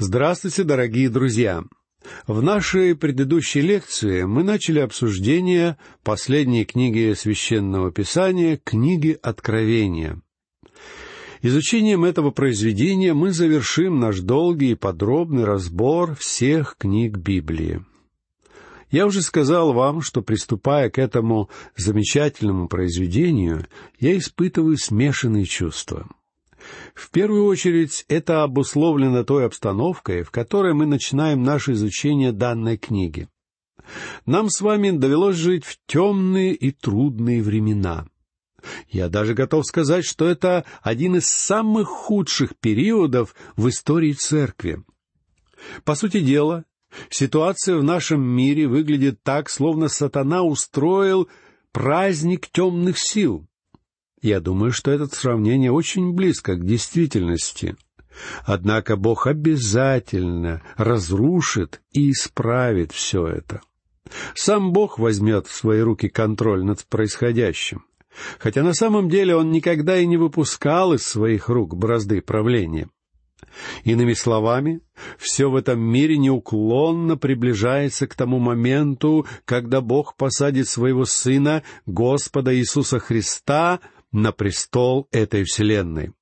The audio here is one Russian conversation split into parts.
Здравствуйте, дорогие друзья! В нашей предыдущей лекции мы начали обсуждение последней книги Священного Писания, книги Откровения. Изучением этого произведения мы завершим наш долгий и подробный разбор всех книг Библии. Я уже сказал вам, что приступая к этому замечательному произведению, я испытываю смешанные чувства — в первую очередь, это обусловлено той обстановкой, в которой мы начинаем наше изучение данной книги. Нам с вами довелось жить в темные и трудные времена. Я даже готов сказать, что это один из самых худших периодов в истории церкви. По сути дела, ситуация в нашем мире выглядит так, словно сатана устроил праздник темных сил. Я думаю, что это сравнение очень близко к действительности. Однако Бог обязательно разрушит и исправит все это. Сам Бог возьмет в свои руки контроль над происходящим, хотя на самом деле Он никогда и не выпускал из своих рук бразды правления. Иными словами, все в этом мире неуклонно приближается к тому моменту, когда Бог посадит своего Сына, Господа Иисуса Христа, на престол этой вселенной.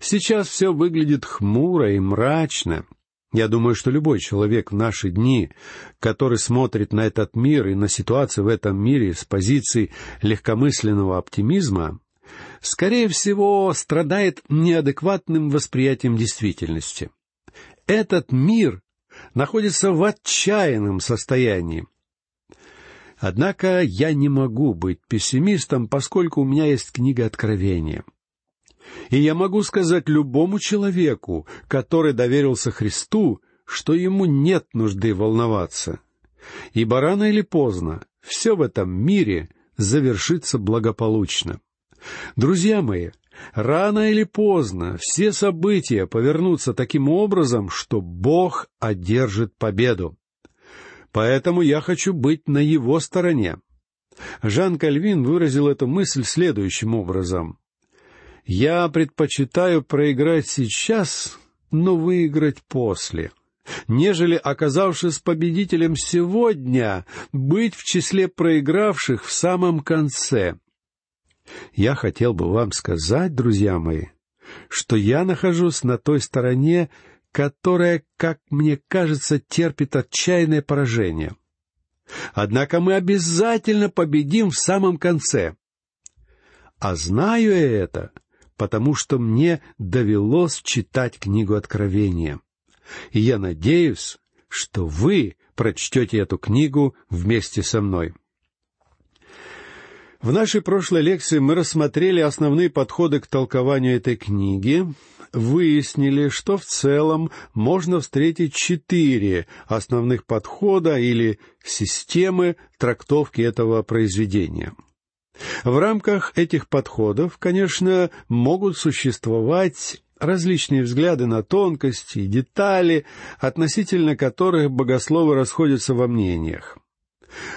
Сейчас все выглядит хмуро и мрачно. Я думаю, что любой человек в наши дни, который смотрит на этот мир и на ситуацию в этом мире с позиции легкомысленного оптимизма, скорее всего, страдает неадекватным восприятием действительности. Этот мир находится в отчаянном состоянии. Однако я не могу быть пессимистом, поскольку у меня есть книга Откровения. И я могу сказать любому человеку, который доверился Христу, что ему нет нужды волноваться. Ибо рано или поздно все в этом мире завершится благополучно. Друзья мои, рано или поздно все события повернутся таким образом, что Бог одержит победу. Поэтому я хочу быть на его стороне. Жан Кальвин выразил эту мысль следующим образом. «Я предпочитаю проиграть сейчас, но выиграть после, нежели, оказавшись победителем сегодня, быть в числе проигравших в самом конце». Я хотел бы вам сказать, друзья мои, что я нахожусь на той стороне, которая, как мне кажется, терпит отчаянное поражение. Однако мы обязательно победим в самом конце. А знаю я это, потому что мне довелось читать книгу Откровения. И я надеюсь, что вы прочтете эту книгу вместе со мной. В нашей прошлой лекции мы рассмотрели основные подходы к толкованию этой книги, выяснили, что в целом можно встретить четыре основных подхода или системы трактовки этого произведения. В рамках этих подходов, конечно, могут существовать различные взгляды на тонкости и детали, относительно которых богословы расходятся во мнениях.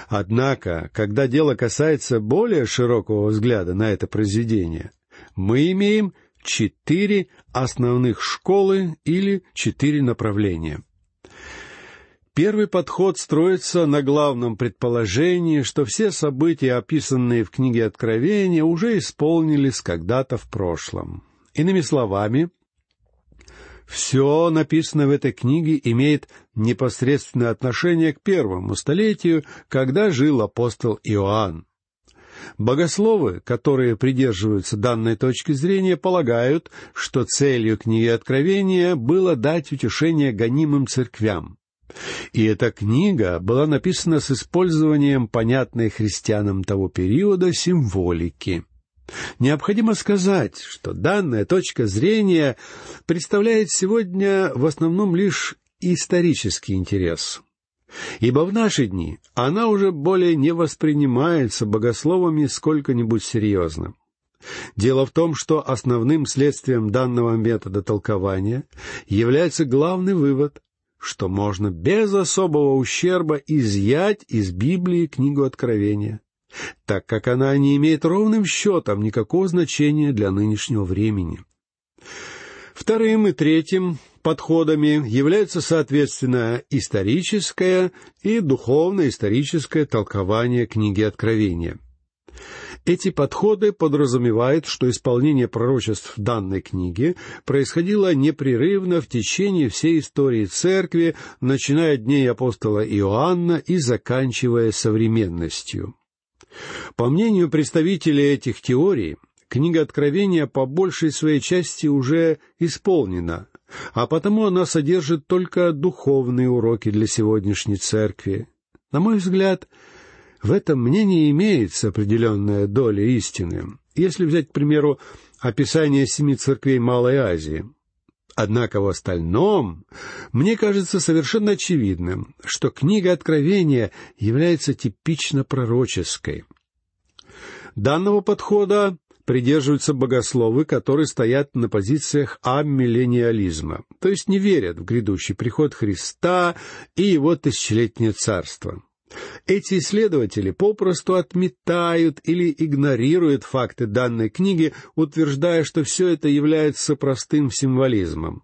Однако, когда дело касается более широкого взгляда на это произведение, мы имеем четыре основных школы или четыре направления. Первый подход строится на главном предположении, что все события, описанные в книге Откровения, уже исполнились когда-то в прошлом. Иными словами, все написанное в этой книге имеет непосредственное отношение к первому столетию, когда жил апостол Иоанн. Богословы, которые придерживаются данной точки зрения, полагают, что целью книги Откровения было дать утешение гонимым церквям. И эта книга была написана с использованием понятной христианам того периода символики. Необходимо сказать, что данная точка зрения представляет сегодня в основном лишь исторический интерес. Ибо в наши дни она уже более не воспринимается богословами сколько-нибудь серьезно. Дело в том, что основным следствием данного метода толкования является главный вывод, что можно без особого ущерба изъять из Библии книгу Откровения, так как она не имеет ровным счетом никакого значения для нынешнего времени. Вторым и третьим подходами являются, соответственно, историческое и духовно-историческое толкование книги Откровения. Эти подходы подразумевают, что исполнение пророчеств данной книги происходило непрерывно в течение всей истории Церкви, начиная от дней апостола Иоанна и заканчивая современностью. По мнению представителей этих теорий, книга Откровения по большей своей части уже исполнена, а потому она содержит только духовные уроки для сегодняшней церкви. На мой взгляд, в этом мнении имеется определенная доля истины. Если взять, к примеру, описание семи церквей Малой Азии. Однако в остальном мне кажется совершенно очевидным, что книга Откровения является типично пророческой. Данного подхода придерживаются богословы, которые стоят на позициях аммиллениализма, то есть не верят в грядущий приход Христа и его тысячелетнее царство. Эти исследователи попросту отметают или игнорируют факты данной книги, утверждая, что все это является простым символизмом.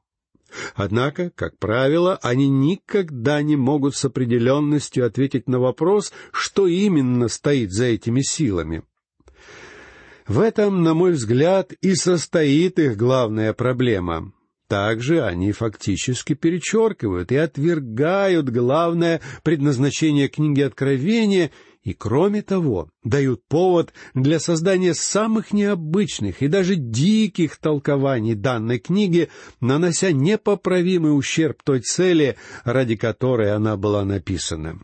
Однако, как правило, они никогда не могут с определенностью ответить на вопрос, что именно стоит за этими силами. В этом, на мой взгляд, и состоит их главная проблема. Также они фактически перечеркивают и отвергают главное предназначение книги Откровения и, кроме того, дают повод для создания самых необычных и даже диких толкований данной книги, нанося непоправимый ущерб той цели, ради которой она была написана.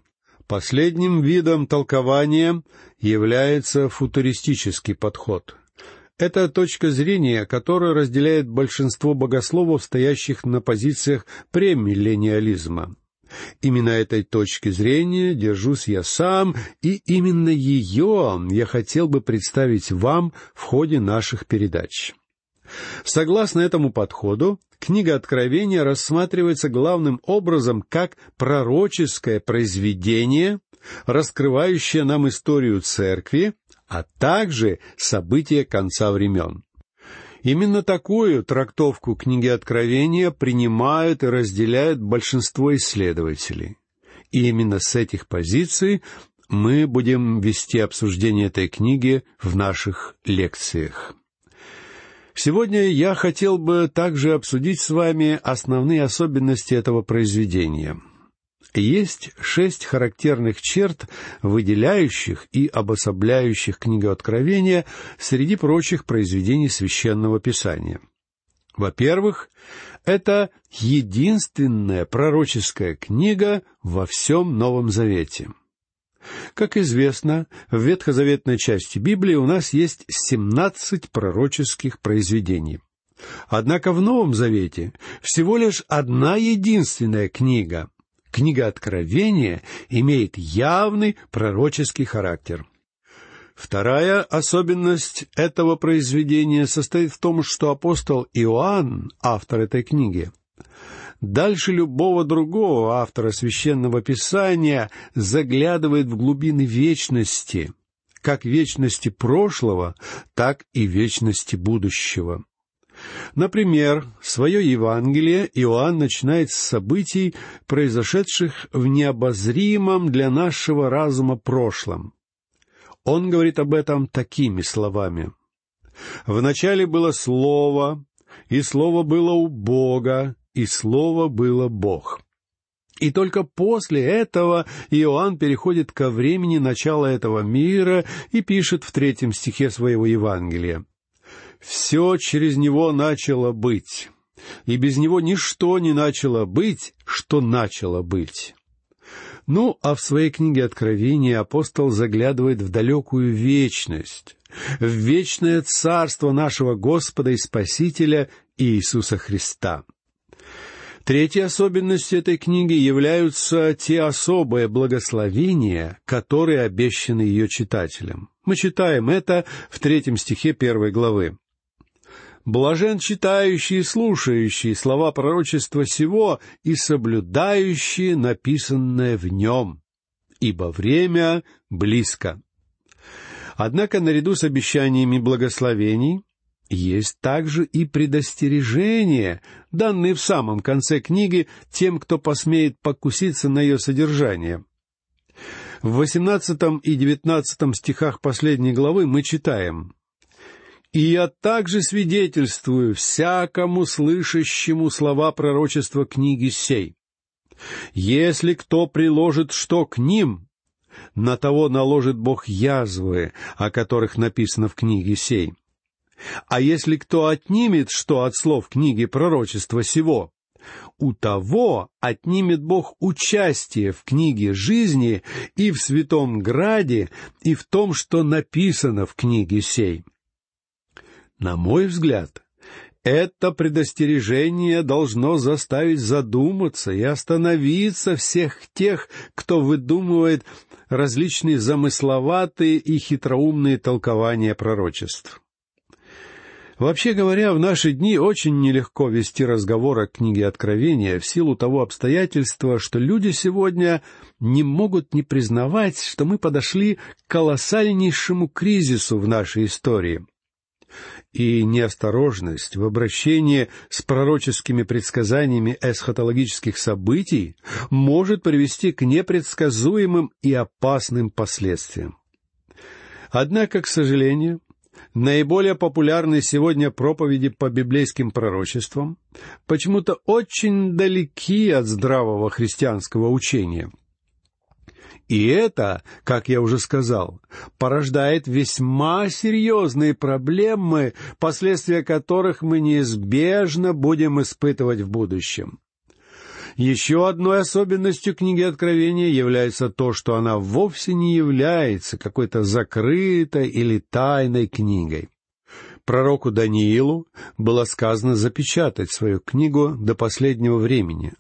Последним видом толкования является футуристический подход. Это точка зрения, которую разделяет большинство богословов, стоящих на позициях премиллениализма. Именно этой точки зрения держусь я сам, и именно ее я хотел бы представить вам в ходе наших передач. Согласно этому подходу, книга Откровения рассматривается главным образом как пророческое произведение, раскрывающее нам историю церкви, а также события конца времен. Именно такую трактовку книги Откровения принимают и разделяют большинство исследователей. И именно с этих позиций мы будем вести обсуждение этой книги в наших лекциях. Сегодня я хотел бы также обсудить с вами основные особенности этого произведения. Есть шесть характерных черт, выделяющих и обособляющих книгу Откровения среди прочих произведений священного писания. Во-первых, это единственная пророческая книга во всем Новом Завете — как известно, в ветхозаветной части Библии у нас есть семнадцать пророческих произведений. Однако в Новом Завете всего лишь одна единственная книга. Книга Откровения имеет явный пророческий характер. Вторая особенность этого произведения состоит в том, что апостол Иоанн, автор этой книги, дальше любого другого автора священного писания заглядывает в глубины вечности, как вечности прошлого, так и вечности будущего. Например, свое Евангелие Иоанн начинает с событий, произошедших в необозримом для нашего разума прошлом. Он говорит об этом такими словами. «Вначале было Слово, и Слово было у Бога, и Слово было Бог. И только после этого Иоанн переходит ко времени начала этого мира и пишет в третьем стихе своего Евангелия. «Все через него начало быть, и без него ничто не начало быть, что начало быть». Ну, а в своей книге Откровения апостол заглядывает в далекую вечность, в вечное царство нашего Господа и Спасителя Иисуса Христа — Третьей особенностью этой книги являются те особые благословения, которые обещаны ее читателям. Мы читаем это в третьем стихе первой главы. «Блажен читающий и слушающий слова пророчества сего и соблюдающие написанное в нем, ибо время близко». Однако наряду с обещаниями благословений есть также и предостережения, данные в самом конце книги тем, кто посмеет покуситься на ее содержание. В восемнадцатом и девятнадцатом стихах последней главы мы читаем «И я также свидетельствую всякому слышащему слова пророчества книги сей. Если кто приложит что к ним, на того наложит Бог язвы, о которых написано в книге сей. А если кто отнимет что от слов книги пророчества сего, у того отнимет Бог участие в книге жизни и в святом граде, и в том, что написано в книге сей. На мой взгляд, это предостережение должно заставить задуматься и остановиться всех тех, кто выдумывает различные замысловатые и хитроумные толкования пророчеств. Вообще говоря, в наши дни очень нелегко вести разговор о книге Откровения в силу того обстоятельства, что люди сегодня не могут не признавать, что мы подошли к колоссальнейшему кризису в нашей истории. И неосторожность в обращении с пророческими предсказаниями эсхатологических событий может привести к непредсказуемым и опасным последствиям. Однако, к сожалению, наиболее популярные сегодня проповеди по библейским пророчествам почему-то очень далеки от здравого христианского учения. И это, как я уже сказал, порождает весьма серьезные проблемы, последствия которых мы неизбежно будем испытывать в будущем. Еще одной особенностью книги Откровения является то, что она вовсе не является какой-то закрытой или тайной книгой. Пророку Даниилу было сказано запечатать свою книгу до последнего времени.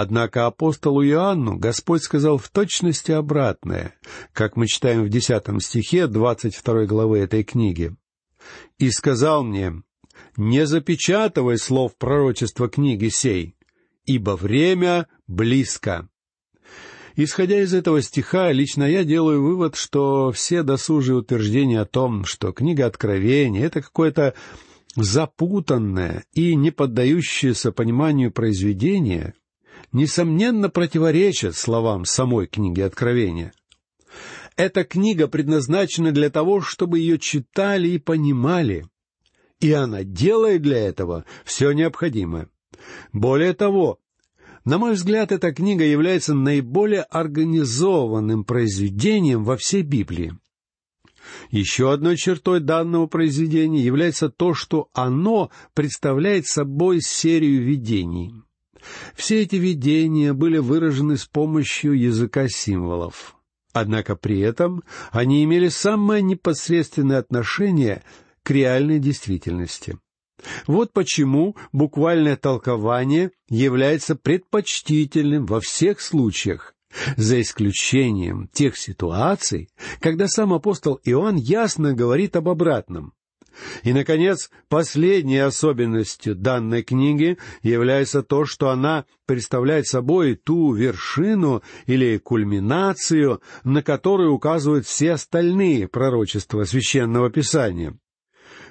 Однако апостолу Иоанну Господь сказал в точности обратное, как мы читаем в десятом стихе двадцать второй главы этой книги. «И сказал мне, не запечатывай слов пророчества книги сей, ибо время близко. Исходя из этого стиха, лично я делаю вывод, что все досужие утверждения о том, что книга Откровения — это какое-то запутанное и не поддающееся пониманию произведение, несомненно противоречат словам самой книги Откровения. Эта книга предназначена для того, чтобы ее читали и понимали, и она делает для этого все необходимое. Более того, на мой взгляд, эта книга является наиболее организованным произведением во всей Библии. Еще одной чертой данного произведения является то, что оно представляет собой серию видений. Все эти видения были выражены с помощью языка символов. Однако при этом они имели самое непосредственное отношение к реальной действительности. Вот почему буквальное толкование является предпочтительным во всех случаях, за исключением тех ситуаций, когда сам апостол Иоанн ясно говорит об обратном. И, наконец, последней особенностью данной книги является то, что она представляет собой ту вершину или кульминацию, на которую указывают все остальные пророчества Священного Писания.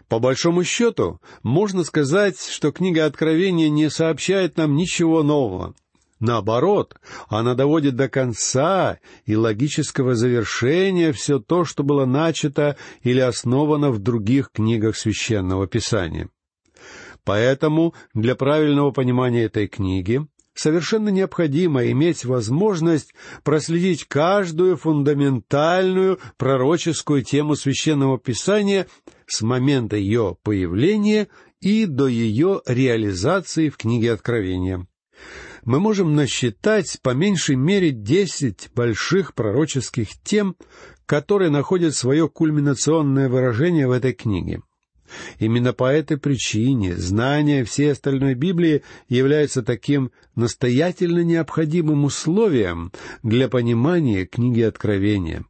По большому счету, можно сказать, что книга Откровения не сообщает нам ничего нового. Наоборот, она доводит до конца и логического завершения все то, что было начато или основано в других книгах священного писания. Поэтому для правильного понимания этой книги совершенно необходимо иметь возможность проследить каждую фундаментальную пророческую тему священного писания с момента ее появления и до ее реализации в книге Откровения. Мы можем насчитать по меньшей мере десять больших пророческих тем, которые находят свое кульминационное выражение в этой книге. Именно по этой причине знание всей остальной Библии является таким настоятельно необходимым условием для понимания книги Откровения.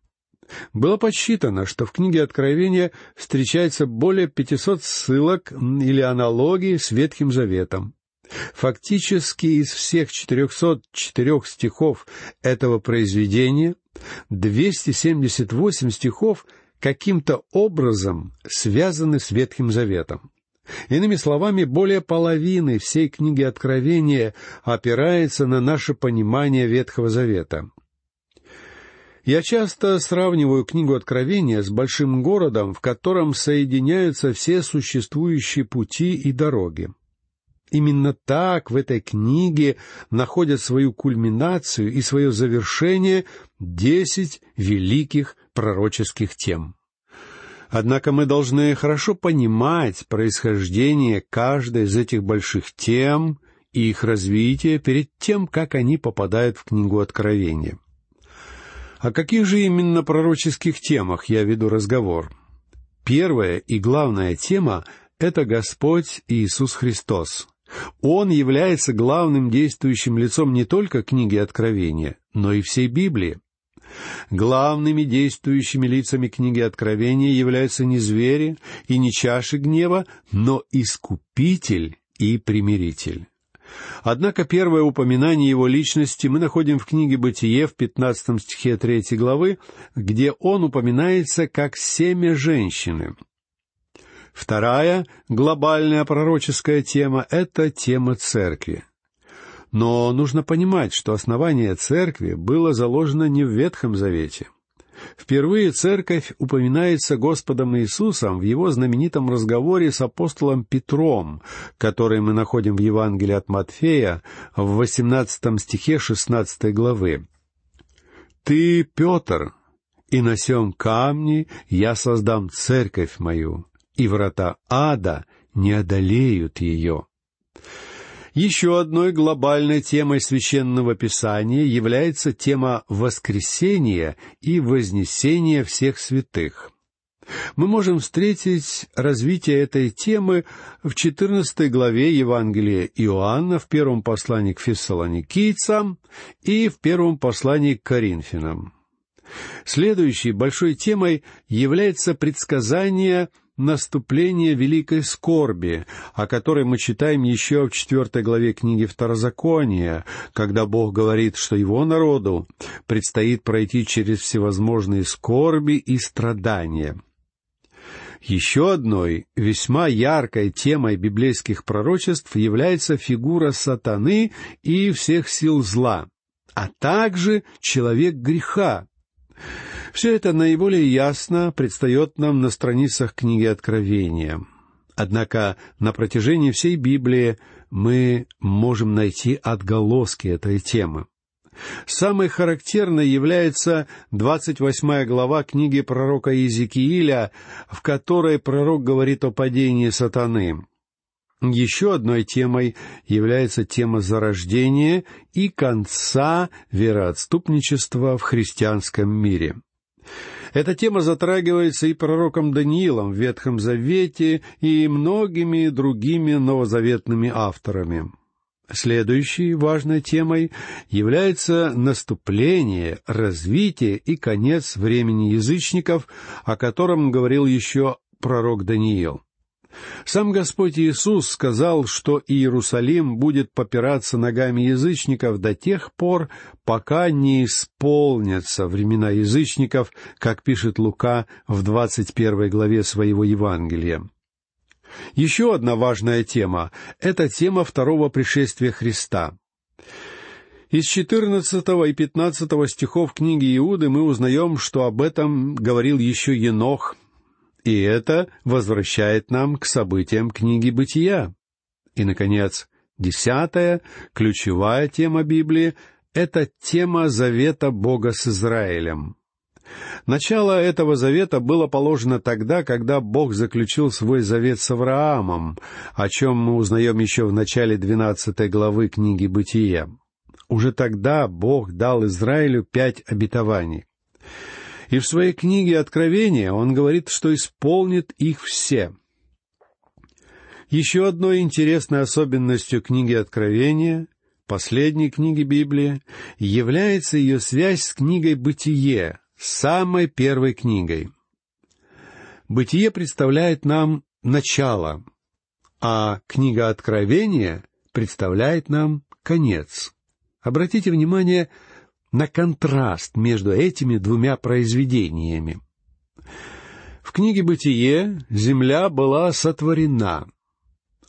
Было подсчитано, что в книге Откровения встречается более 500 ссылок или аналогий с Ветхим Заветом. Фактически из всех 404 стихов этого произведения 278 стихов каким-то образом связаны с Ветхим Заветом. Иными словами, более половины всей книги Откровения опирается на наше понимание Ветхого Завета. Я часто сравниваю книгу Откровения с большим городом, в котором соединяются все существующие пути и дороги. Именно так в этой книге находят свою кульминацию и свое завершение десять великих пророческих тем. Однако мы должны хорошо понимать происхождение каждой из этих больших тем и их развитие перед тем, как они попадают в книгу Откровения. О каких же именно пророческих темах я веду разговор? Первая и главная тема — это Господь Иисус Христос. Он является главным действующим лицом не только книги Откровения, но и всей Библии. Главными действующими лицами книги Откровения являются не звери и не чаши гнева, но Искупитель и Примиритель. Однако первое упоминание его личности мы находим в книге «Бытие» в пятнадцатом стихе третьей главы, где он упоминается как «семя женщины». Вторая глобальная пророческая тема — это тема церкви. Но нужно понимать, что основание церкви было заложено не в Ветхом Завете. Впервые церковь упоминается Господом Иисусом в его знаменитом разговоре с апостолом Петром, который мы находим в Евангелии от Матфея в 18 стихе 16 главы. «Ты, Петр, и на сем камне я создам церковь мою, и врата ада не одолеют ее». Еще одной глобальной темой священного писания является тема воскресения и вознесения всех святых. Мы можем встретить развитие этой темы в 14 главе Евангелия Иоанна, в первом послании к фессалоникийцам и в первом послании к Коринфянам. Следующей большой темой является предсказание наступление великой скорби, о которой мы читаем еще в четвертой главе книги Второзакония, когда Бог говорит, что Его народу предстоит пройти через всевозможные скорби и страдания. Еще одной весьма яркой темой библейских пророчеств является фигура сатаны и всех сил зла, а также человек греха, все это наиболее ясно предстает нам на страницах книги Откровения. Однако на протяжении всей Библии мы можем найти отголоски этой темы. Самой характерной является двадцать восьмая глава книги пророка Иезекииля, в которой пророк говорит о падении сатаны. Еще одной темой является тема зарождения и конца вероотступничества в христианском мире. Эта тема затрагивается и пророком Даниилом в Ветхом Завете, и многими другими новозаветными авторами. Следующей важной темой является наступление, развитие и конец времени язычников, о котором говорил еще пророк Даниил. Сам Господь Иисус сказал, что Иерусалим будет попираться ногами язычников до тех пор, пока не исполнятся времена язычников, как пишет Лука в двадцать первой главе своего Евангелия. Еще одна важная тема — это тема второго пришествия Христа. Из 14 и 15 стихов книги Иуды мы узнаем, что об этом говорил еще Енох, и это возвращает нам к событиям книги «Бытия». И, наконец, десятая, ключевая тема Библии — это тема завета Бога с Израилем. Начало этого завета было положено тогда, когда Бог заключил свой завет с Авраамом, о чем мы узнаем еще в начале двенадцатой главы книги «Бытия». Уже тогда Бог дал Израилю пять обетований. И в своей книге Откровения он говорит, что исполнит их все. Еще одной интересной особенностью книги Откровения, последней книги Библии, является ее связь с книгой «Бытие», самой первой книгой. «Бытие» представляет нам начало, а книга Откровения представляет нам конец. Обратите внимание на контраст между этими двумя произведениями. В книге «Бытие» земля была сотворена,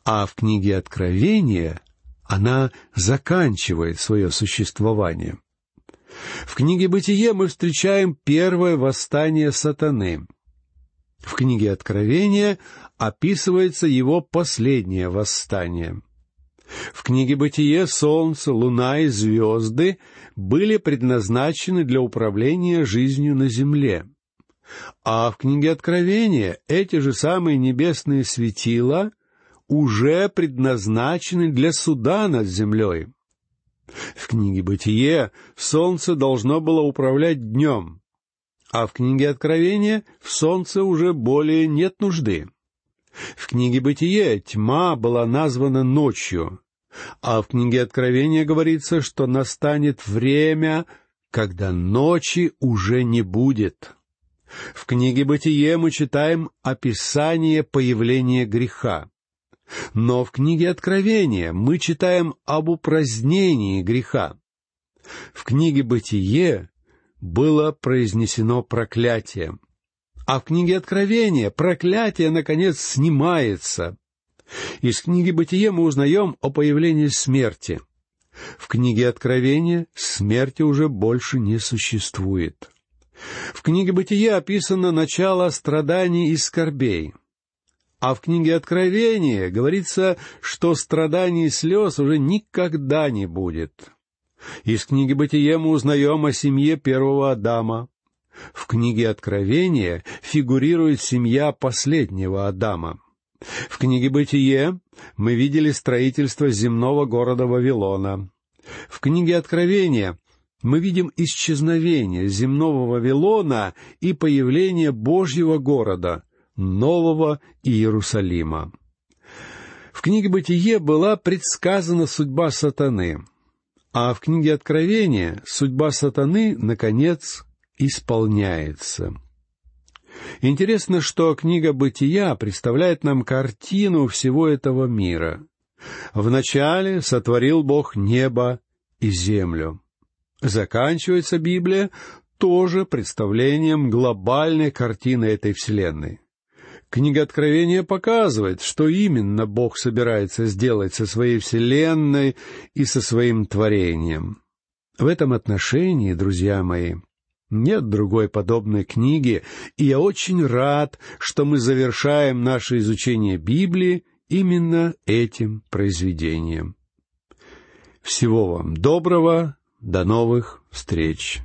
а в книге «Откровения» она заканчивает свое существование. В книге «Бытие» мы встречаем первое восстание сатаны. В книге «Откровения» описывается его последнее восстание. В книге «Бытие» солнце, луна и звезды были предназначены для управления жизнью на земле. А в книге Откровения эти же самые небесные светила уже предназначены для суда над землей. В книге «Бытие» солнце должно было управлять днем, а в книге Откровения в солнце уже более нет нужды. В книге «Бытие» тьма была названа ночью, а в книге Откровения говорится, что настанет время, когда ночи уже не будет. В книге «Бытие» мы читаем описание появления греха. Но в книге Откровения мы читаем об упразднении греха. В книге «Бытие» было произнесено проклятие. А в книге Откровения проклятие, наконец, снимается. Из книги «Бытие» мы узнаем о появлении смерти. В книге Откровения смерти уже больше не существует. В книге «Бытие» описано начало страданий и скорбей. А в книге Откровения говорится, что страданий и слез уже никогда не будет. Из книги «Бытие» мы узнаем о семье первого Адама. В книге Откровения фигурирует семья последнего Адама. В книге «Бытие» мы видели строительство земного города Вавилона. В книге Откровения мы видим исчезновение земного Вавилона и появление Божьего города, нового Иерусалима. В книге «Бытие» была предсказана судьба сатаны, а в книге Откровения судьба сатаны, наконец, исполняется. Интересно, что книга «Бытия» представляет нам картину всего этого мира. Вначале сотворил Бог небо и землю. Заканчивается Библия тоже представлением глобальной картины этой Вселенной. Книга Откровения показывает, что именно Бог собирается сделать со своей Вселенной и со своим творением. В этом отношении, друзья мои, нет другой подобной книги, и я очень рад, что мы завершаем наше изучение Библии именно этим произведением. Всего вам доброго, до новых встреч!